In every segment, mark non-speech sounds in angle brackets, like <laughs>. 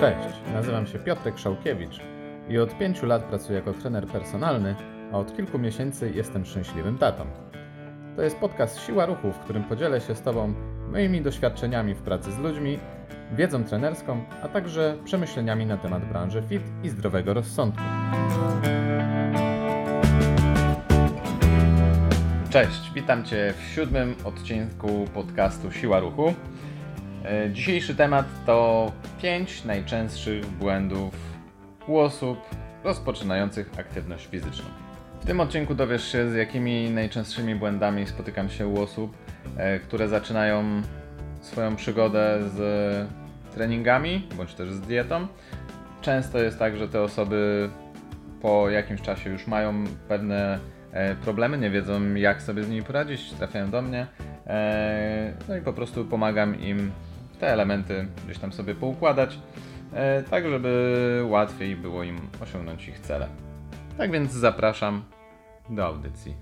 Cześć, nazywam się Piotrek Szałkiewicz i od pięciu lat pracuję jako trener personalny, a od kilku miesięcy jestem szczęśliwym tatą. To jest podcast Siła Ruchu, w którym podzielę się z Tobą moimi doświadczeniami w pracy z ludźmi, wiedzą trenerską, a także przemyśleniami na temat branży fit i zdrowego rozsądku. Cześć, witam Cię w siódmym odcinku podcastu Siła Ruchu. E, Dzisiejszy temat to 5 najczęstszych błędów u osób rozpoczynających aktywność fizyczną. W tym odcinku dowiesz się, z jakimi najczęstszymi błędami spotykam się u osób, e, które zaczynają swoją przygodę z treningami bądź też z dietą. Często jest tak, że te osoby po jakimś czasie już mają pewne e, problemy, nie wiedzą jak sobie z nimi poradzić, trafiają do mnie. No i po prostu pomagam im te elementy gdzieś tam sobie poukładać, e, tak żeby łatwiej było im osiągnąć ich cele. Tak więc zapraszam do audycji.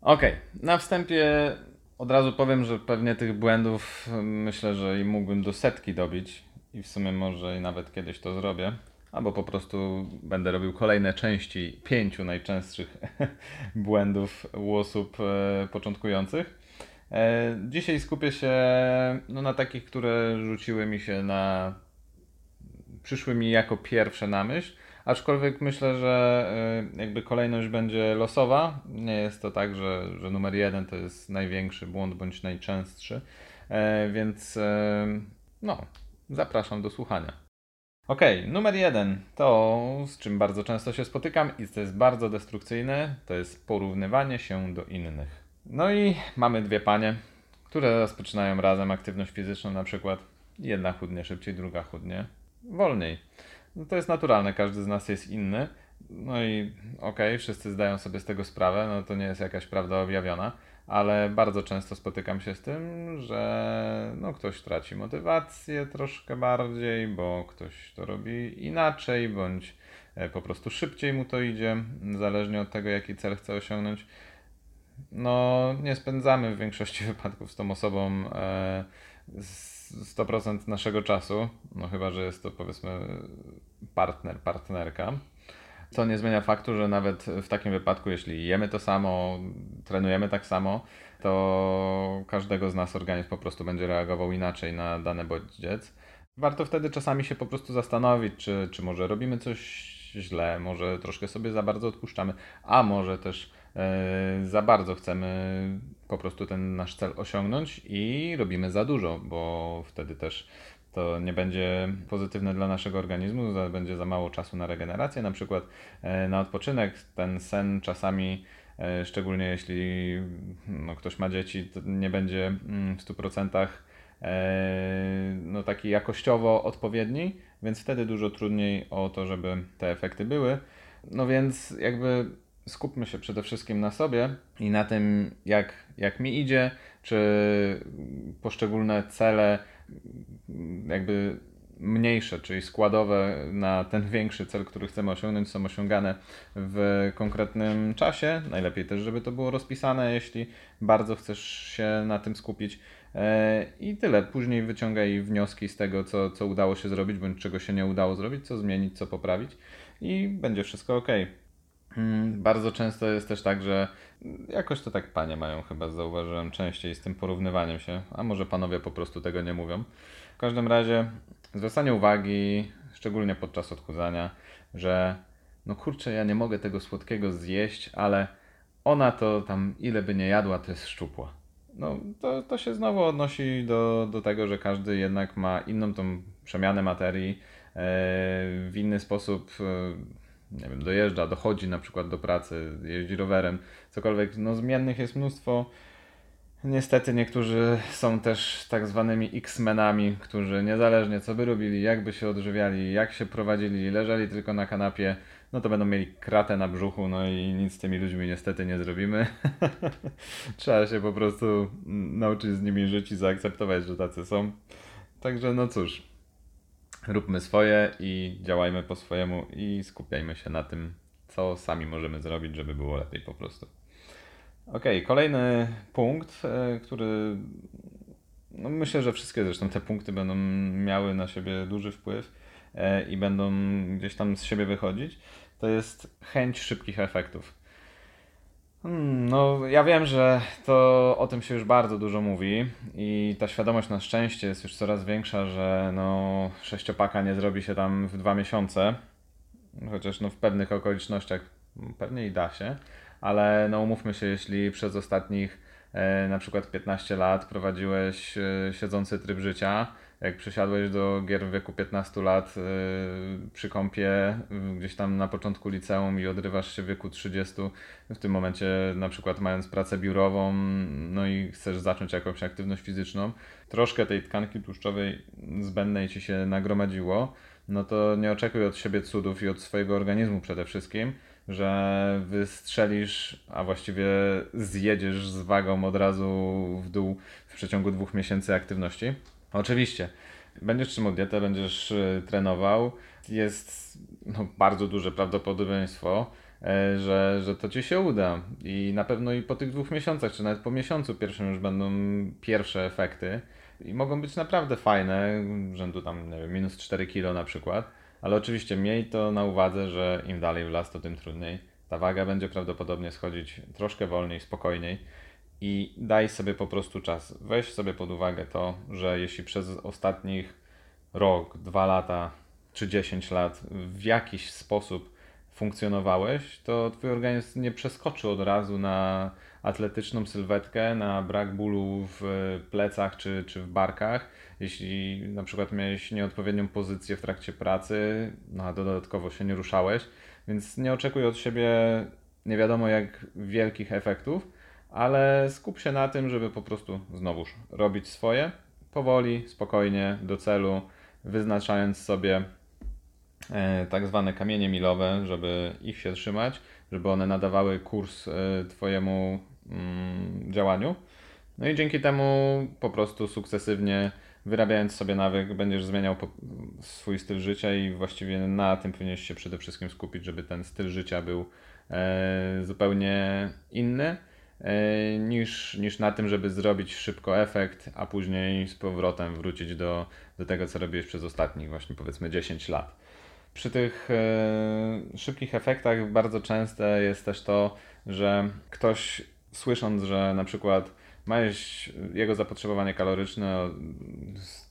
Ok, na wstępie od razu powiem, że pewnie tych błędów mm, myślę, że i mógłbym do setki dobić i w sumie może i nawet kiedyś to zrobię. Albo po prostu będę robił kolejne części pięciu najczęstszych <laughs> błędów u osób e, początkujących. E, Dzisiaj skupię się no, na takich, które rzuciły mi się na. przyszły mi jako pierwsze na myśl. Aczkolwiek myślę, że e, jakby kolejność będzie losowa. Nie jest to tak, że, że numer jeden to jest największy błąd bądź najczęstszy. E, Więc no, zapraszam do słuchania. Ok, numer jeden to, z czym bardzo często się spotykam i to jest bardzo destrukcyjne, to jest porównywanie się do innych. No i mamy dwie panie, które rozpoczynają razem aktywność fizyczną na przykład. Jedna chudnie szybciej, druga chudnie wolniej. No to jest naturalne, każdy z nas jest inny. No i okej, wszyscy zdają sobie z tego sprawę, no to nie jest jakaś prawda objawiona, ale bardzo często spotykam się z tym, że no ktoś traci motywację troszkę bardziej, bo ktoś to robi inaczej, bądź e, po prostu szybciej mu to idzie, zależnie od tego, jaki cel chce osiągnąć no, nie spędzamy w większości <laughs> wypadków z tą osobą e, z- 100% naszego czasu, no chyba, że jest to powiedzmy partner, partnerka. Co nie zmienia faktu, że nawet w takim wypadku, jeśli jemy to samo, trenujemy tak samo, to każdego z nas organizm po prostu będzie reagował inaczej na dany bodziec. Warto wtedy czasami się po prostu zastanowić, czy, czy może robimy coś źle, może troszkę sobie za bardzo odpuszczamy, a może też za bardzo chcemy po prostu ten nasz cel osiągnąć i robimy za dużo, bo wtedy też to nie będzie pozytywne dla naszego organizmu, będzie za mało czasu na regenerację, na przykład e, na odpoczynek. Ten sen czasami, e, szczególnie jeśli no, ktoś ma dzieci, nie będzie mm, w 100% e, no, taki jakościowo odpowiedni, więc wtedy dużo trudniej o to, żeby te efekty były. No więc jakby skupmy się przede wszystkim na sobie i na tym, jak, jak mi idzie, czy poszczególne cele, jakby mniejsze, czyli składowe na ten większy cel, który chcemy osiągnąć, są osiągane w konkretnym czasie. Najlepiej też, żeby to było rozpisane, jeśli bardzo chcesz się na tym skupić. E, I tyle. Później wyciągaj wnioski z tego, co, co udało się zrobić, bądź czego się nie udało zrobić, co zmienić, co poprawić, i będzie wszystko ok. Mm, Bardzo często jest też tak, że jakoś to tak panie mają chyba, zauważyłem częściej z tym porównywaniem się, a może panowie po prostu tego nie mówią. W każdym razie zwracanie uwagi, szczególnie podczas odchudzania, że no kurczę, ja nie mogę tego słodkiego zjeść, ale ona to tam ile by nie jadła, to jest szczupła. No to, to się znowu odnosi do, do tego, że każdy jednak ma inną tą przemianę materii, e, w inny sposób e, nie wiem, dojeżdża, dochodzi na przykład do pracy, jeździ rowerem, cokolwiek. No zmiennych jest mnóstwo. Niestety niektórzy są też tak zwanymi X-menami, którzy niezależnie co by robili, jak by się odżywiali, jak się prowadzili, leżeli tylko na kanapie, no to będą mieli kratę na brzuchu, no i nic z tymi ludźmi niestety nie zrobimy. <laughs> Trzeba się po prostu nauczyć z nimi żyć i zaakceptować, że tacy są. Także no cóż, róbmy swoje i działajmy po swojemu i skupiajmy się na tym, co sami możemy zrobić, żeby było lepiej po prostu. Ok, kolejny punkt, e, który no myślę, że wszystkie zresztą te punkty będą miały na siebie duży wpływ e, i będą gdzieś tam z siebie wychodzić, to jest chęć szybkich efektów. Hmm, no, ja wiem, że to o tym się już bardzo dużo mówi i ta świadomość na szczęście jest już coraz większa, że no, sześciopaka nie zrobi się tam w dwa miesiące, chociaż no, w pewnych okolicznościach pewnie i da się, ale no, umówmy się, jeśli przez ostatnich e, na przykład 15 lat prowadziłeś e, siedzący tryb życia, jak przysiadłeś do gier w wieku 15 lat yy, przy kąpie yy, gdzieś tam na początku liceum i odrywasz się w wieku 30, w tym momencie na przykład mając pracę biurową, no i chcesz zacząć jakąś aktywność fizyczną, troszkę tej tkanki tłuszczowej zbędnej ci się nagromadziło, no to nie oczekuj od siebie cudów i od swojego organizmu przede wszystkim, że wystrzelisz, a właściwie zjedziesz z wagą od razu w dół w przeciągu dwóch miesięcy aktywności Oczywiście. Będziesz trzymał dietę, będziesz y, trenował. Jest no, bardzo duże prawdopodobieństwo, e, że, że to ci się uda. I na pewno i po tych dwóch miesiącach, czy nawet po miesiącu pierwszym już będą pierwsze efekty. I mogą być naprawdę fajne, rzędu tam, nie wiem, minus 4 kilo na przykład. Ale oczywiście miej to na uwadze, że im dalej w las, to tym trudniej. Ta waga będzie prawdopodobnie schodzić troszkę wolniej, spokojniej i daj sobie po prostu czas. Weź sobie pod uwagę to, że jeśli przez ostatnich rok, dwa lata czy 10 lat w jakiś sposób funkcjonowałeś, to twój organizm nie przeskoczy od razu na atletyczną sylwetkę, na brak bólu w plecach czy, czy w barkach. Jeśli na przykład miałeś nieodpowiednią pozycję w trakcie pracy, no a dodatkowo się nie ruszałeś, więc nie oczekuj od siebie nie wiadomo jak wielkich efektów, ale skup się na tym, żeby po prostu znowuż robić swoje powoli, spokojnie, do celu, wyznaczając sobie e, tak zwane kamienie milowe, żeby ich się trzymać, żeby one nadawały kurs e, Twojemu mm, działaniu. No i dzięki temu po prostu sukcesywnie wyrabiając sobie nawyk, będziesz zmieniał swój styl życia i właściwie na tym powinieneś się przede wszystkim skupić, żeby ten styl życia był e, zupełnie inny niż, niż na tym, żeby zrobić szybko efekt, a później z powrotem wrócić do, do tego, co robiłeś przez ostatnich właśnie powiedzmy 10 lat. Przy tych e, szybkich efektach bardzo częste jest też to, że ktoś słysząc, że na przykład masz jego zapotrzebowanie kaloryczne,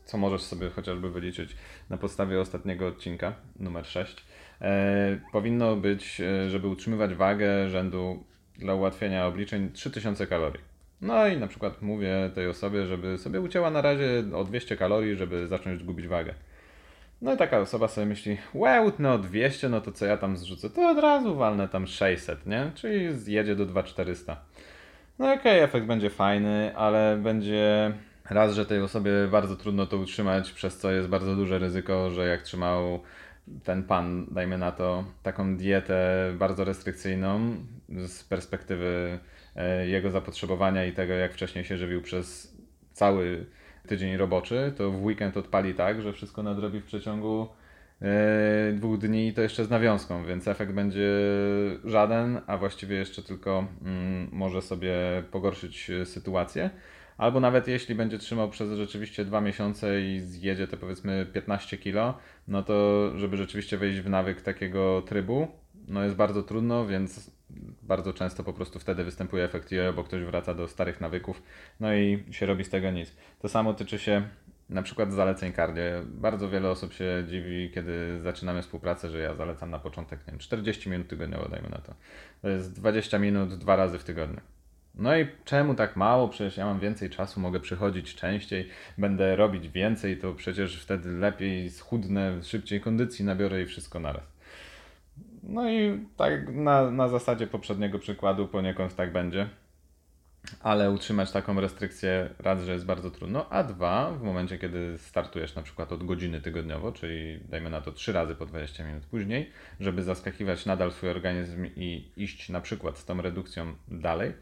co możesz sobie chociażby wyliczyć na podstawie ostatniego odcinka, numer 6, e, powinno być, e, żeby utrzymywać wagę rzędu dla ułatwienia obliczeń 3000 kalorii. No i na przykład mówię tej osobie, żeby sobie ucięła na razie o 200 kalorii, żeby zacząć gubić wagę. No i taka osoba sobie myśli, wow, no 200, no to co ja tam zrzucę, to od razu walnę tam 600, nie? Czyli zjedzie do 2400. No okej, okay, efekt będzie fajny, ale będzie raz, że tej osobie bardzo trudno to utrzymać, przez co jest bardzo duże ryzyko, że jak trzymał ten pan, dajmy na to, taką dietę bardzo restrykcyjną z perspektywy e, jego zapotrzebowania i tego, jak wcześniej się żywił przez cały tydzień roboczy, to w weekend odpali tak, że wszystko nadrobi w przeciągu e, dwóch dni i to jeszcze z nawiązką, więc efekt będzie żaden, a właściwie jeszcze tylko mm, może sobie pogorszyć sytuację. Albo nawet jeśli będzie trzymał przez rzeczywiście dwa miesiące i zjedzie te powiedzmy 15 kilo, no to żeby rzeczywiście wejść w nawyk takiego trybu, no jest bardzo trudno, więc bardzo często po prostu wtedy występuje efekt jojo, bo ktoś wraca do starych nawyków, no i się robi z tego nic. To samo tyczy się na przykład zaleceń cardio. Bardzo wiele osób się dziwi, kiedy zaczynamy współpracę, że ja zalecam na początek, nie wiem, 40 minut tygodniowo, dajmy na to. To jest 20 minut dwa razy w tygodniu. No i czemu tak mało? Przecież ja mam więcej czasu, mogę przychodzić częściej, będę robić więcej, to przecież wtedy lepiej schudnę, szybciej kondycji nabiorę i wszystko naraz. No i tak na, na zasadzie poprzedniego przykładu poniekąd tak będzie. Ale utrzymać taką restrykcję raz, że jest bardzo trudno, a dwa, w momencie kiedy startujesz na przykład od godziny tygodniowo, czyli dajmy na to trzy razy po 20 minut później, żeby zaskakiwać nadal swój organizm i iść na przykład z tą redukcją dalej,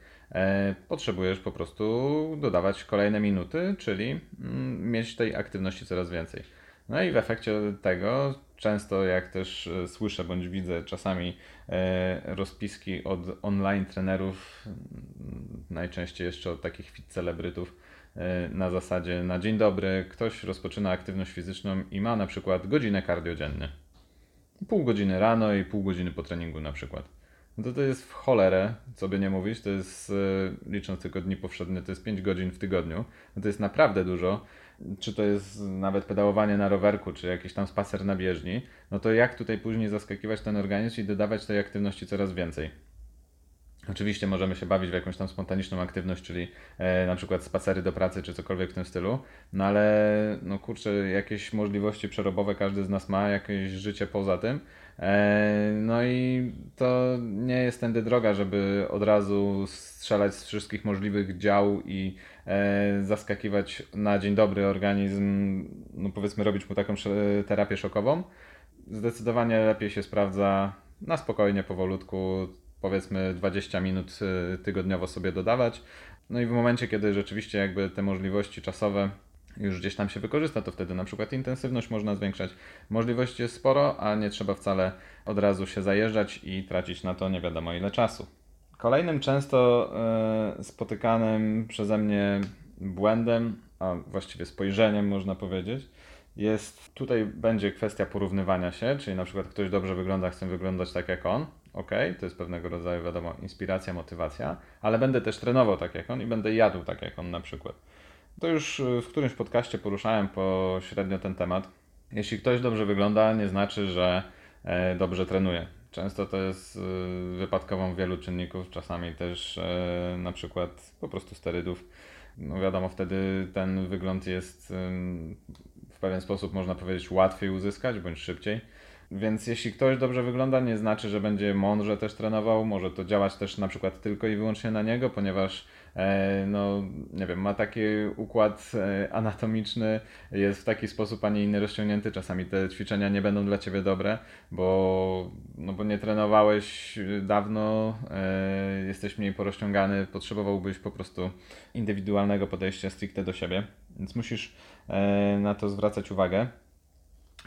potrzebujesz po prostu dodawać kolejne minuty, czyli mm, mieć tej aktywności coraz więcej. No i w efekcie tego często jak też e, słyszę bądź widzę czasami e, rozpiski od online trenerów, mm, najczęściej jeszcze od takich fit celebrytów, e, na zasadzie na dzień dobry ktoś rozpoczyna aktywność fizyczną i ma na przykład godzinę cardio dziennie. Pół godziny rano i pół godziny po treningu na przykład. No to to jest w cholerę, co by nie mówić, to jest, e, licząc tylko dni powszednie, to jest 5 godzin w tygodniu. No to jest naprawdę dużo. Czy to jest nawet pedałowanie na rowerku, czy jakiś tam spacer na bieżni, no to jak tutaj później zaskakiwać ten organizm i dodawać tej aktywności coraz więcej? Oczywiście możemy się bawić w jakąś tam spontaniczną aktywność, czyli e, na przykład spacery do pracy czy cokolwiek w tym stylu, no ale no kurczę, jakieś możliwości przerobowe każdy z nas ma, jakieś życie poza tym. E, no i to nie jest tędy droga, żeby od razu strzelać z wszystkich możliwych dział i e, zaskakiwać na dzień dobry organizm, no powiedzmy robić mu taką terapię szokową. Zdecydowanie lepiej się sprawdza na spokojnie, powolutku, powiedzmy 20 minut y, tygodniowo sobie dodawać. No i w momencie, kiedy rzeczywiście jakby te możliwości czasowe już gdzieś tam się wykorzysta, to wtedy na przykład intensywność można zwiększać. Możliwości jest sporo, a nie trzeba wcale od razu się zajeżdżać i tracić na to nie wiadomo ile czasu. Kolejnym często y, spotykanym przeze mnie błędem, a właściwie spojrzeniem można powiedzieć, jest tutaj będzie kwestia porównywania się, czyli na przykład ktoś dobrze wygląda, chce wyglądać tak jak on, ok, to jest pewnego rodzaju, wiadomo, inspiracja, motywacja, ale będę też trenował tak jak on i będę jadł tak jak on na przykład. To już y, w którymś podcaście poruszałem pośrednio ten temat. Jeśli ktoś dobrze wygląda, nie znaczy, że e, dobrze trenuje. Często to jest y, wypadkową wielu czynników, czasami też e, na przykład po prostu sterydów. No wiadomo, wtedy ten wygląd jest w pewien sposób, można powiedzieć, łatwiej uzyskać bądź szybciej więc jeśli ktoś dobrze wygląda, nie znaczy, że będzie mądrze też trenował. Może to działać też na przykład tylko i wyłącznie na niego, ponieważ no, nie wiem, ma taki układ e, anatomiczny, jest w taki sposób, a nie inny rozciągnięty. Czasami te ćwiczenia nie będą dla ciebie dobre, bo, no, bo nie trenowałeś dawno, e, jesteś mniej porozciągany, potrzebowałbyś po prostu indywidualnego podejścia stricte do siebie, więc musisz na to zwracać uwagę.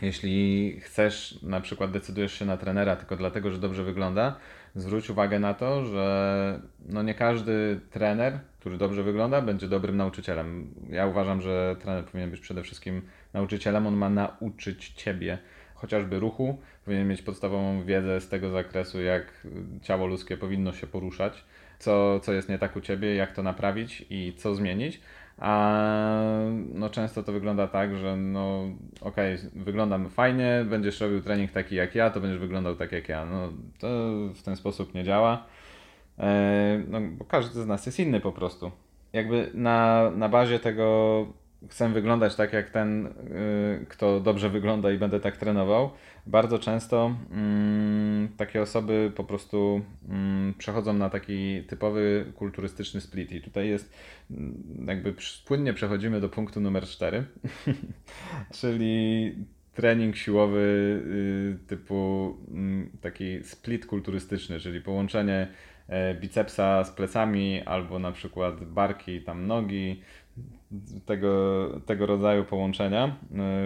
Jeśli chcesz, na przykład decydujesz się na trenera tylko dlatego, że dobrze wygląda, zwróć uwagę na to, że no nie każdy trener, który dobrze wygląda, będzie dobrym nauczycielem. Ja uważam, że trener powinien być przede wszystkim nauczycielem, on ma nauczyć ciebie chociażby ruchu, powinien mieć podstawową wiedzę z tego zakresu, jak ciało ludzkie powinno się poruszać, co, co jest nie tak u ciebie, jak to naprawić i co zmienić a no często to wygląda tak, że no okej, okay, wyglądam fajnie, będziesz robił trening taki jak ja, to będziesz wyglądał tak jak ja. No to w ten sposób nie działa. E, no, bo każdy z nas jest inny po prostu. Jakby na, na bazie tego chcę wyglądać tak jak ten, y, kto dobrze wygląda i będę tak trenował, bardzo często mm, takie osoby po prostu mm, przechodzą na taki typowy kulturystyczny split. I tutaj jest mm, jakby płynnie przechodzimy do punktu numer 4, <laughs> czyli trening siłowy y, typu mm, taki split kulturystyczny, czyli połączenie e, bicepsa z plecami albo na przykład barki, tam nogi, tego, tego rodzaju połączenia e,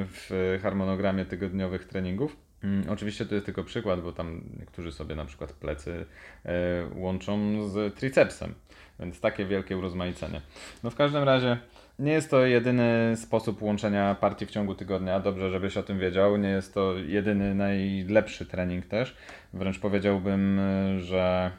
w harmonogramie tygodniowych treningów. Mm, oczywiście to jest tylko przykład, bo tam niektórzy sobie na przykład plecy e, łączą z tricepsem, więc takie wielkie urozmaicenie. No w każdym razie nie jest to jedyny sposób łączenia partii w ciągu tygodnia. Dobrze, żebyś o tym wiedział. Nie jest to jedyny najlepszy trening też. Wręcz powiedziałbym, że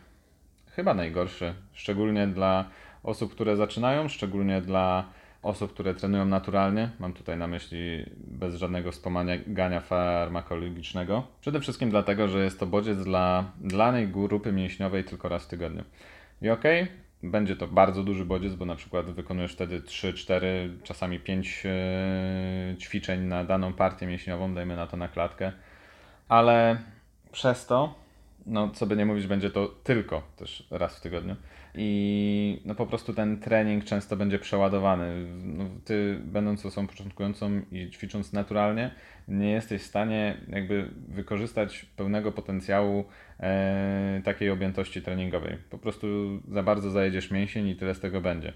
chyba najgorszy, szczególnie dla osób, które zaczynają, szczególnie dla osób, które trenują naturalnie. Mam tutaj na myśli bez żadnego wspomagania farmakologicznego. Przede wszystkim dlatego, że jest to bodziec dla danej grupy mięśniowej tylko raz w tygodniu. I okej, okay, będzie to bardzo duży bodziec, bo na przykład wykonujesz wtedy 3, 4, czasami 5 yy, ćwiczeń na daną partię mięśniową, dajmy na to na klatkę, ale przez to, no co by nie mówić, będzie to tylko też raz w tygodniu i no po prostu ten trening często będzie przeładowany. No, ty, będąc osobą początkującą i ćwicząc naturalnie, nie jesteś w stanie jakby wykorzystać pełnego potencjału e, takiej objętości treningowej. Po prostu za bardzo zajedziesz mięsień i tyle z tego będzie.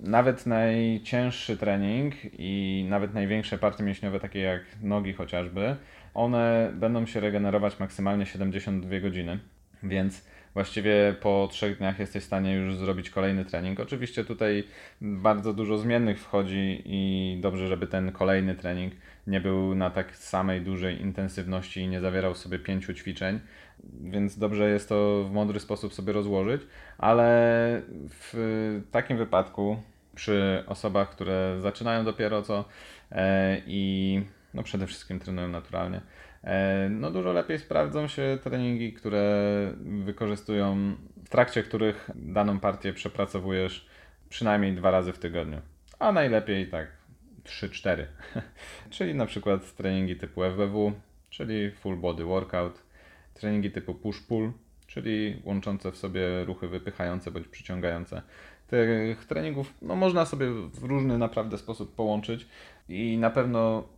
Nawet najcięższy trening i nawet największe partie mięśniowe, takie jak nogi chociażby, one będą się regenerować maksymalnie 72 godziny. Więc właściwie po trzech dniach jesteś w stanie już zrobić kolejny trening. Oczywiście tutaj bardzo dużo zmiennych wchodzi i dobrze, żeby ten kolejny trening nie był na tak samej dużej intensywności i nie zawierał sobie pięciu ćwiczeń, więc dobrze jest to w mądry sposób sobie rozłożyć, ale w takim wypadku przy osobach, które zaczynają dopiero co e, i no przede wszystkim trenują naturalnie, no dużo lepiej sprawdzą się treningi, które wykorzystują, w trakcie których daną partię przepracowujesz przynajmniej dwa razy w tygodniu, a najlepiej tak 3-4. <laughs> czyli na przykład treningi typu FBW, czyli full body workout, treningi typu push-pull, czyli łączące w sobie ruchy wypychające bądź przyciągające. Tych treningów no, można sobie w różny naprawdę sposób połączyć i na pewno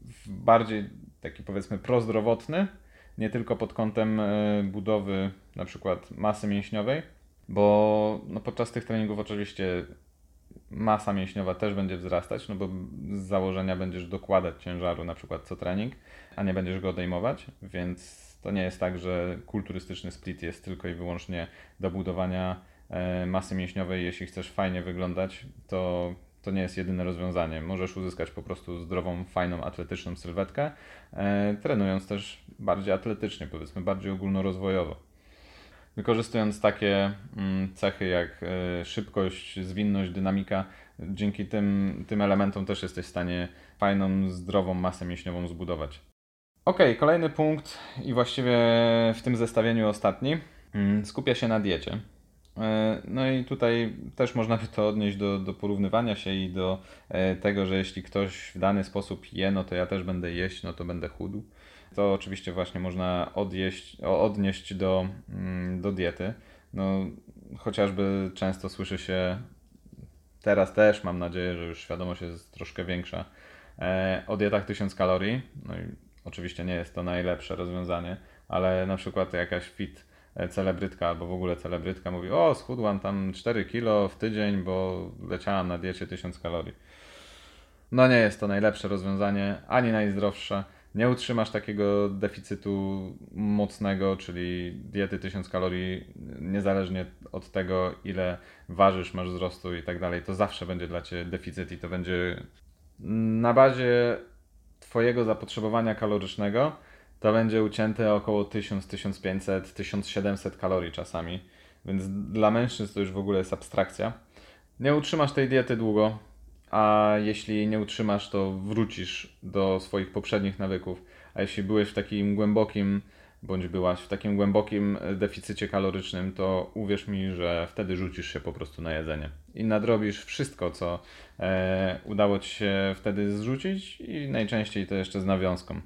w bardziej taki powiedzmy prozdrowotny, nie tylko pod kątem e, budowy na przykład masy mięśniowej, bo no, podczas tych treningów oczywiście masa mięśniowa też będzie wzrastać, no bo z założenia będziesz dokładać ciężaru na przykład co trening, a nie będziesz go odejmować, więc to nie jest tak, że kulturystyczny split jest tylko i wyłącznie do budowania e, masy mięśniowej. Jeśli chcesz fajnie wyglądać, to to nie jest jedyne rozwiązanie. Możesz uzyskać po prostu zdrową, fajną, atletyczną sylwetkę, e, trenując też bardziej atletycznie, powiedzmy bardziej ogólnorozwojowo. Wykorzystując takie mm, cechy jak e, szybkość, zwinność, dynamika, dzięki tym, tym elementom też jesteś w stanie fajną, zdrową masę mięśniową zbudować. Ok, kolejny punkt i właściwie w tym zestawieniu ostatni mm, skupia się na diecie. E, no i tutaj też można by to odnieść do, do porównywania się i do e, tego, że jeśli ktoś w dany sposób je, no to ja też będę jeść, no to będę chudł. To oczywiście właśnie można odjeść, odnieść do, mm, do diety. No, chociażby często słyszy się, teraz też mam nadzieję, że już świadomość jest troszkę większa, e, o dietach 1000 kalorii. No i oczywiście nie jest to najlepsze rozwiązanie, ale na przykład jakaś fit celebrytka albo w ogóle celebrytka mówi, o schudłam tam 4 kilo w tydzień, bo leciałam na diecie 1000 kalorii. No nie jest to najlepsze rozwiązanie, ani najzdrowsze. Nie utrzymasz takiego deficytu mocnego, czyli diety 1000 kalorii, niezależnie od tego, ile ważysz, masz wzrostu i tak dalej, to zawsze będzie dla Ciebie deficyt i to będzie na bazie Twojego zapotrzebowania kalorycznego to będzie ucięte około 1000, 1500, 1700 kalorii czasami. Więc dla mężczyzn to już w ogóle jest abstrakcja. Nie utrzymasz tej diety długo, a jeśli nie utrzymasz, to wrócisz do swoich poprzednich nawyków. A jeśli byłeś w takim głębokim, bądź byłaś w takim głębokim deficycie kalorycznym, to uwierz mi, że wtedy rzucisz się po prostu na jedzenie. I nadrobisz wszystko, co e, udało ci się wtedy zrzucić, i najczęściej to jeszcze z nawiązką.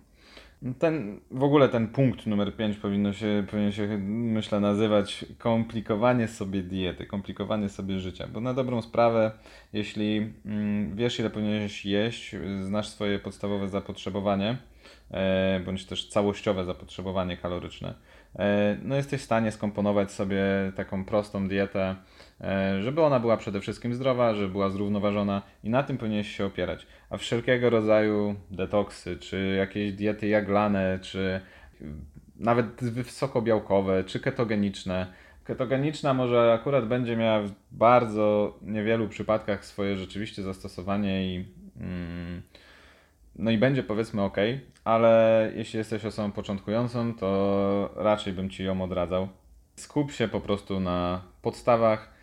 Ten, w ogóle ten punkt numer 5 powinno się, powinien się, myślę, nazywać komplikowanie sobie diety, komplikowanie sobie życia. Bo na dobrą sprawę, jeśli mm, wiesz, ile powinieneś jeść, znasz swoje podstawowe zapotrzebowanie, e, bądź też całościowe zapotrzebowanie kaloryczne, e, no jesteś w stanie skomponować sobie taką prostą dietę, żeby ona była przede wszystkim zdrowa, żeby była zrównoważona i na tym powinieneś się opierać. A wszelkiego rodzaju detoksy, czy jakieś diety jaglane, czy nawet wysokobiałkowe, czy ketogeniczne, Ketogeniczna może akurat będzie miała w bardzo niewielu przypadkach swoje rzeczywiście zastosowanie i mm, no i będzie powiedzmy ok, ale jeśli jesteś osobą początkującą, to raczej bym ci ją odradzał. Skup się po prostu na podstawach, e,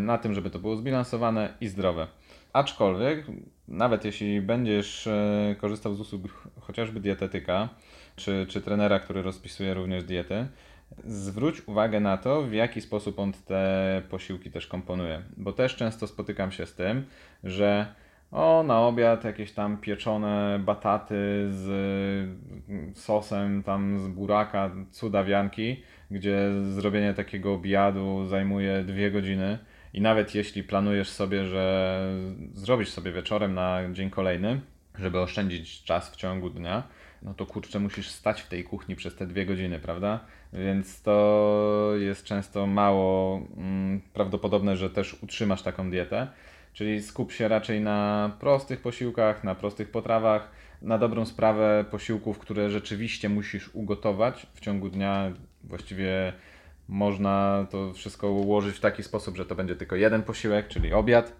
na tym, żeby to było zbilansowane i zdrowe. Aczkolwiek, nawet jeśli będziesz e, korzystał z usług chociażby dietetyka, czy, czy trenera, który rozpisuje również diety, zwróć uwagę na to, w jaki sposób on te posiłki też komponuje. Bo też często spotykam się z tym, że o, na obiad jakieś tam pieczone bataty z sosem tam z buraka, cudawianki, gdzie zrobienie takiego obiadu zajmuje dwie godziny. I nawet jeśli planujesz sobie, że zrobisz sobie wieczorem na dzień kolejny, żeby oszczędzić czas w ciągu dnia, no to kurczę, musisz stać w tej kuchni przez te dwie godziny, prawda? Więc to jest często mało mm, prawdopodobne, że też utrzymasz taką dietę. Czyli skup się raczej na prostych posiłkach, na prostych potrawach, na dobrą sprawę posiłków, które rzeczywiście musisz ugotować w ciągu dnia, właściwie Można to wszystko ułożyć w taki sposób, że to będzie tylko jeden posiłek, czyli obiad,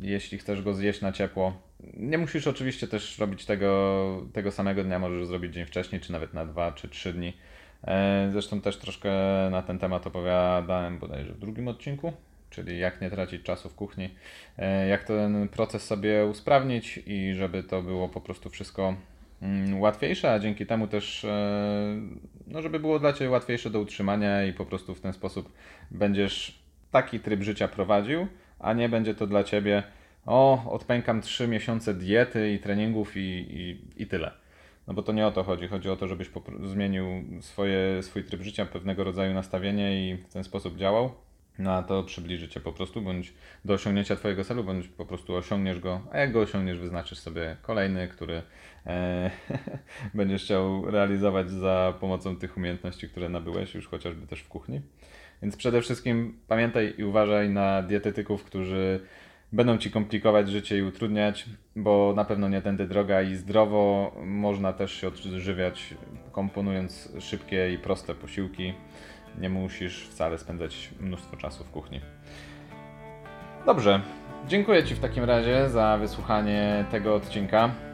jeśli chcesz go zjeść na ciepło. Nie musisz oczywiście też robić tego, tego samego dnia, możesz zrobić dzień wcześniej, czy nawet na dwa, czy trzy dni. E, Zresztą też troszkę na ten temat opowiadałem bodajże w drugim odcinku, czyli jak nie tracić czasu w kuchni, e, jak ten proces sobie usprawnić i żeby to było po prostu wszystko mm, łatwiejsze, a dzięki temu też, e, no żeby było dla Ciebie łatwiejsze do utrzymania i po prostu w ten sposób będziesz taki tryb życia prowadził, a nie będzie to dla Ciebie o, odpękam 3 miesiące diety i treningów i, i, i tyle. No bo to nie o to chodzi. Chodzi o to, żebyś zmienił swoje, swój tryb życia, pewnego rodzaju nastawienie i w ten sposób działał. No a to przybliży Cię po prostu, bądź do osiągnięcia Twojego celu, bądź po prostu osiągniesz go, a jak go osiągniesz, wyznaczysz sobie kolejny, który e, <laughs> będziesz chciał realizować za pomocą tych umiejętności, które nabyłeś już chociażby też w kuchni. Więc przede wszystkim pamiętaj i uważaj na dietetyków, którzy będą ci komplikować życie i utrudniać, bo na pewno nie tędy droga i zdrowo można też się odżywiać, komponując szybkie i proste posiłki. Nie musisz wcale spędzać mnóstwo czasu w kuchni. Dobrze, dziękuję Ci w takim razie za wysłuchanie tego odcinka.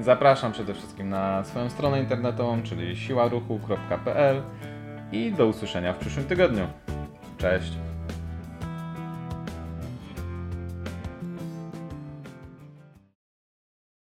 Zapraszam przede wszystkim na swoją stronę internetową, czyli siłaruchu.pl i do usłyszenia w przyszłym tygodniu. Cześć!